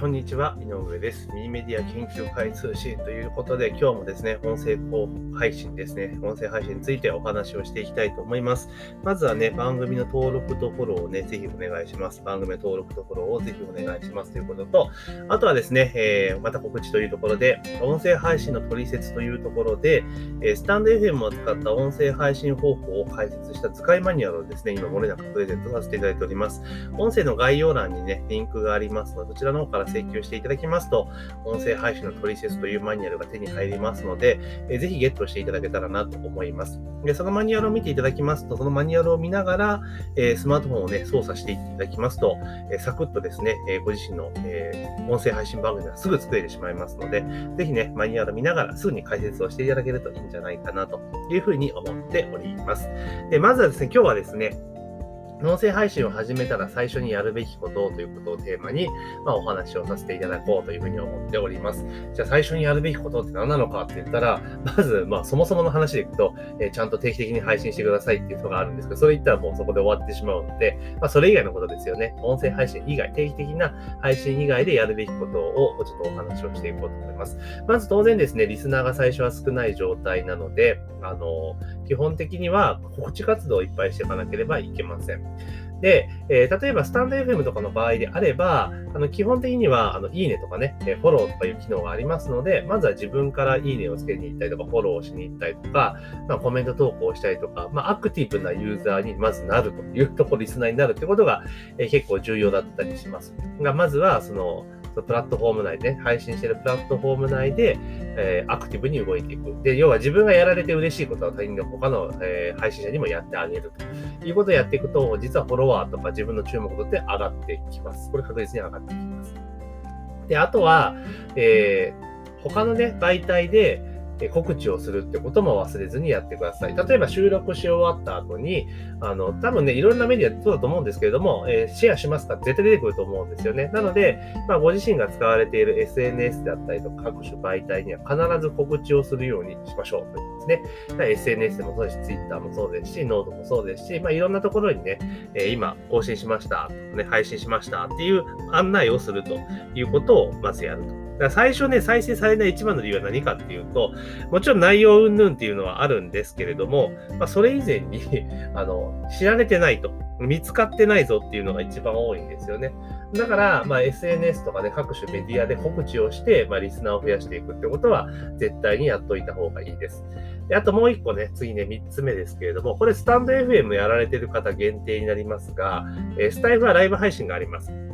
こんにちは、井上です。ミニメディア研究会通信ということで、今日もですね、音声配信ですね、音声配信についてお話をしていきたいと思います。まずはね、番組の登録とフォローをね、ぜひお願いします。番組の登録とフォローをぜひお願いしますということと、あとはですね、えー、また告知というところで、音声配信の取説というところで、え、スタンド FM を使った音声配信方法を解説した図解マニュアルをですね、今、漏れなくプレゼントさせていただいております。音声の概要欄にね、リンクがありますので、そちらの方から請求していただきますと、音声配信のトリセツというマニュアルが手に入りますので、えぜひゲットしていただけたらなと思います。でそのマニュアルを見ていただきますと、そのマニュアルを見ながら、えスマートフォンをね、操作していっていただきますと、えサクッとですね、えご自身の、え音声配信番組がすぐ作れてしまいますので、ぜひね、マニュアルを見ながらすぐに解説をしていただけるといいんじゃないかなというふうに思っております。でまずはですね、今日はですね、音声配信を始めたら最初にやるべきことということをテーマに、まあ、お話をさせていただこうというふうに思っております。じゃあ最初にやるべきことって何なのかって言ったら、まず、まあそもそもの話でいくと、えー、ちゃんと定期的に配信してくださいっていうのがあるんですけど、それ言ったらもうそこで終わってしまうので、まあそれ以外のことですよね。音声配信以外、定期的な配信以外でやるべきことをちょっとお話をしていこうと思います。まず当然ですね、リスナーが最初は少ない状態なので、あの、基本的には告知活動をいっぱいしていかなければいけません。で、えー、例えばスタンド FM とかの場合であれば、あの基本的には、あの、いいねとかね、えフォローとかいう機能がありますので、まずは自分からいいねをつけに行ったりとか、フォローをしに行ったりとか、まあ、コメント投稿したりとか、まあ、アクティブなユーザーにまずなるというところ、リスナーになるってことが、えー、結構重要だったりします。が、まずは、その、プラットフォーム内で、配信しているプラットフォーム内で、えー、アクティブに動いていく。で、要は自分がやられて嬉しいことは他人の他の、えー、配信者にもやってあげるということをやっていくと、実はフォロワーとか自分の注目度って上がってきます。これ確実に上がってきます。で、あとは、えー、他のね、媒体で、え告知をするってことも忘れずにやってください。例えば収録し終わった後に、あの、多分ね、いろんなメディアそうだと思うんですけれども、えー、シェアしますか絶対出てくると思うんですよね。なので、まあ、ご自身が使われている SNS であったりとか各種媒体には必ず告知をするようにしましょうというですね。SNS でもそうですし、Twitter もそうですし、ノートもそうですし、まあ、いろんなところにね、えー、今更新しました、ね、配信しましたっていう案内をするということをまずやると。だから最初ね、再生されない一番の理由は何かっていうと、もちろん内容云々っていうのはあるんですけれども、まあ、それ以前に あの、知られてないと、見つかってないぞっていうのが一番多いんですよね。だから、まあ、SNS とかね、各種メディアで告知をして、まあ、リスナーを増やしていくってことは、絶対にやっといた方がいいです。であともう一個ね、次ね、三つ目ですけれども、これスタンド FM やられてる方限定になりますが、えスタイフはライブ配信があります。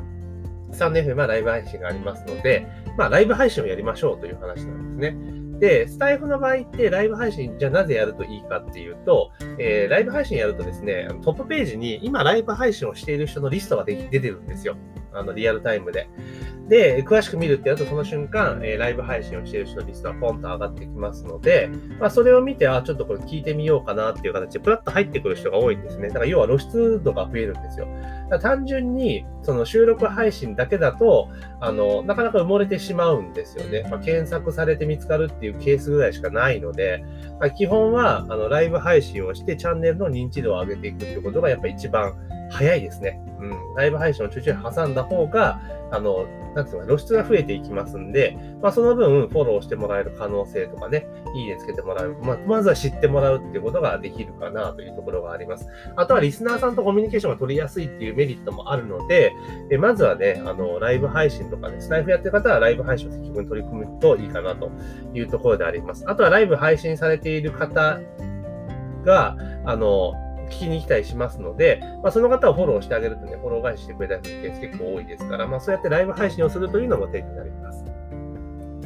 スタンド FM はライブ配信がありますので、まあ、ライブ配信をやりましょうという話なんですね。で、スタイフの場合ってライブ配信じゃあなぜやるといいかっていうと、えー、ライブ配信やるとですね、トップページに今ライブ配信をしている人のリストが出てるんですよ。あの、リアルタイムで。で、詳しく見るってやると、その瞬間、えー、ライブ配信をしている人のリストがポンと上がってきますので、まあ、それを見て、あ、ちょっとこれ聞いてみようかなっていう形で、プラッと入ってくる人が多いんですね。だから、要は露出度が増えるんですよ。単純に、その収録配信だけだと、あの、なかなか埋もれてしまうんですよね。まあ、検索されて見つかるっていうケースぐらいしかないので、まあ、基本は、あの、ライブ配信をして、チャンネルの認知度を上げていくってことが、やっぱ一番早いですね。うん。ライブ配信をちょいちょい挟んだ方が、あの、なんていうか、露出が増えていきますんで、まあ、その分、フォローしてもらえる可能性とかね、いいねつけてもらう。まあ、まずは知ってもらうっていうことができるかなというところがあります。あとは、リスナーさんとコミュニケーションが取りやすいっていうメリットもあるので、えまずはね、あの、ライブ配信とかね、スタイフやってる方はライブ配信を積極に取り組むといいかなというところであります。あとは、ライブ配信されている方が、あの、聞きに来たりしますので、まあ、その方をフォローしてあげるとね、フォロー返ししてくれたりするケース結構多いですから、まあ、そうやってライブ配信をするというのも手になります。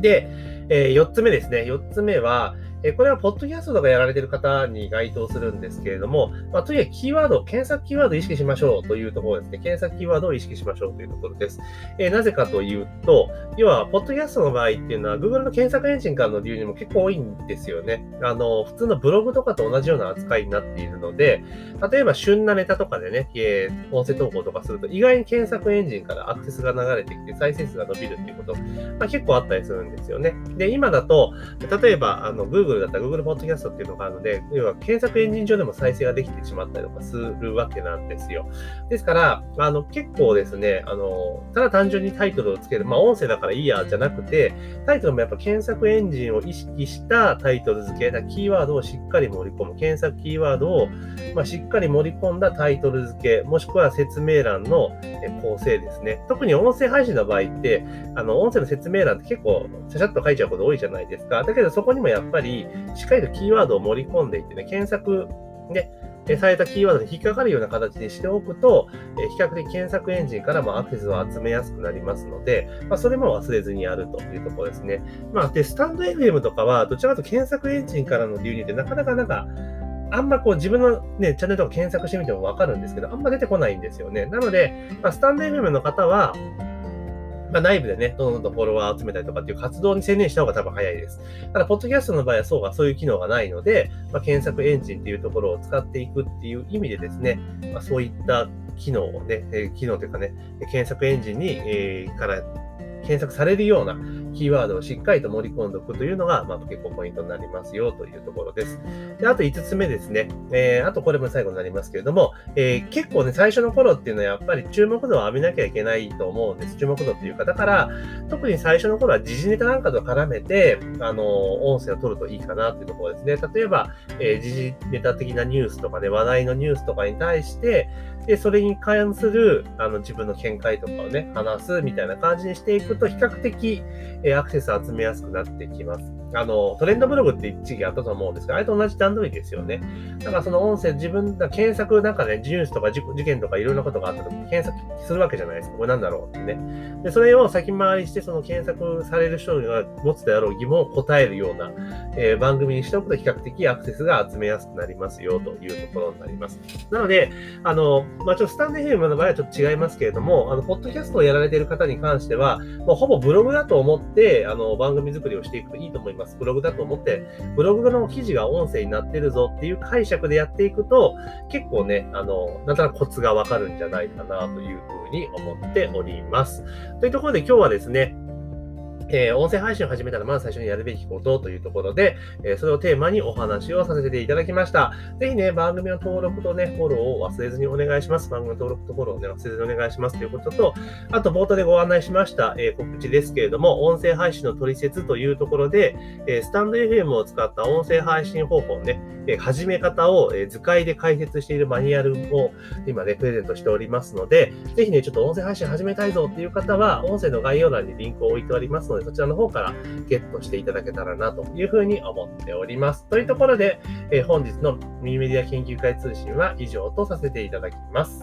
で、えー、4つ目ですね。4つ目は、えこれは、ポッドキャストとかやられてる方に該当するんですけれども、まあ、とにかくキーワード、検索キーワードを意識しましょうというところですね。検索キーワードを意識しましょうというところです。えー、なぜかというと、要は、ポッドキャストの場合っていうのは、Google の検索エンジンからの理由にも結構多いんですよね。あの、普通のブログとかと同じような扱いになっているので、例えば、旬なネタとかでね、えー、音声投稿とかすると、意外に検索エンジンからアクセスが流れてきて、再生数が伸びるっていうこと、まあ、結構あったりするんですよね。で、今だと、例えば、あの、Google Google だったら Google Podcast っていうのがあるので、要は検索エンジン上でも再生ができてしまったりとかするわけなんですよ。ですから、あの、結構ですね、あの、ただ単純にタイトルをつける、まあ音声だからいいやじゃなくて、タイトルもやっぱ検索エンジンを意識したタイトル付け、だキーワードをしっかり盛り込む、検索キーワードを、まあ、しっかり盛り込んだタイトル付け、もしくは説明欄の構成ですね。特に音声配信の場合って、あの、音声の説明欄って結構、ちゃちゃっと書いちゃうこと多いじゃないですか。だけどそこにもやっぱり、しっかりとキーワードを盛り込んでいってね、検索、ね、されたキーワードに引っかかるような形にしておくと、え比較的検索エンジンからもアクセスを集めやすくなりますので、まあ、それも忘れずにやるというところですね。まあ、で、スタンド FM とかは、どちらかと検索エンジンからの流入ってなかなかなんか、あんまこう自分のね、チャンネルとか検索してみてもわかるんですけど、あんま出てこないんですよね。なので、まあ、スタンド FM の方は、まあ、内部でね、どんどんどんフォロワーを集めたりとかっていう活動に専念した方が多分早いです。ただ、ポッドキャストの場合はそうが、そういう機能がないので、まあ、検索エンジンっていうところを使っていくっていう意味でですね、まあ、そういった機能をね、機能というかね、検索エンジンに、えー、から検索されるようなキーワードをしっかりと盛り込んでおくというのが、まあ、結構ポイントになりますよというところです。であと5つ目ですね。えー、あとこれも最後になりますけれども、えー、結構ね、最初の頃っていうのはやっぱり注目度を浴びなきゃいけないと思うんです。注目度っていうか、だから、特に最初の頃は時事ネタなんかと絡めて、あの、音声を取るといいかなっていうところですね。例えば、え、時事ネタ的なニュースとかね、話題のニュースとかに対して、で、それに関する、あの、自分の見解とかをね、話すみたいな感じにしていくと、比較的、えアクセス集めやすくなってきます。あの、トレンドブログって一時期あったと思うんですけど、あれと同じ段取りですよね。だからその音声、自分が検索なんかね、ニュースとか事件とかいろんなことがあった時検索するわけじゃないですか。これなんだろうってね。で、それを先回りして、その検索される人が持つであろう疑問を答えるような、えー、番組にしておくと比較的アクセスが集めやすくなりますよというところになります。なので、あの、まあ、ちょっとスタンデー FM の場合はちょっと違いますけれども、あの、ポッドキャストをやられている方に関しては、もうほぼブログだと思って、あの、番組作りをしていくといいと思います。ブログだと思って、ブログの記事が音声になってるぞっていう解釈でやっていくと、結構ね、あの、なんとなくコツがわかるんじゃないかなというふうに思っております。というところで今日はですね、えー、音声配信を始めたらまず最初にやるべきことというところで、えー、それをテーマにお話をさせていただきました。ぜひね、番組の登録とね、フォローを忘れずにお願いします。番組の登録とフォローをね、忘れずにお願いしますということと、あと冒頭でご案内しました、えー、告知ですけれども、音声配信の取説というところで、えスタンド FM を使った音声配信方法をね、え始め方を、え図解で解説しているマニュアルを今ね、プレゼントしておりますので、ぜひね、ちょっと音声配信始めたいぞっていう方は、音声の概要欄にリンクを置いておりますので、そちらの方からゲットしていただけたらなというふうに思っております。というところで、え本日のミニメディア研究会通信は以上とさせていただきます。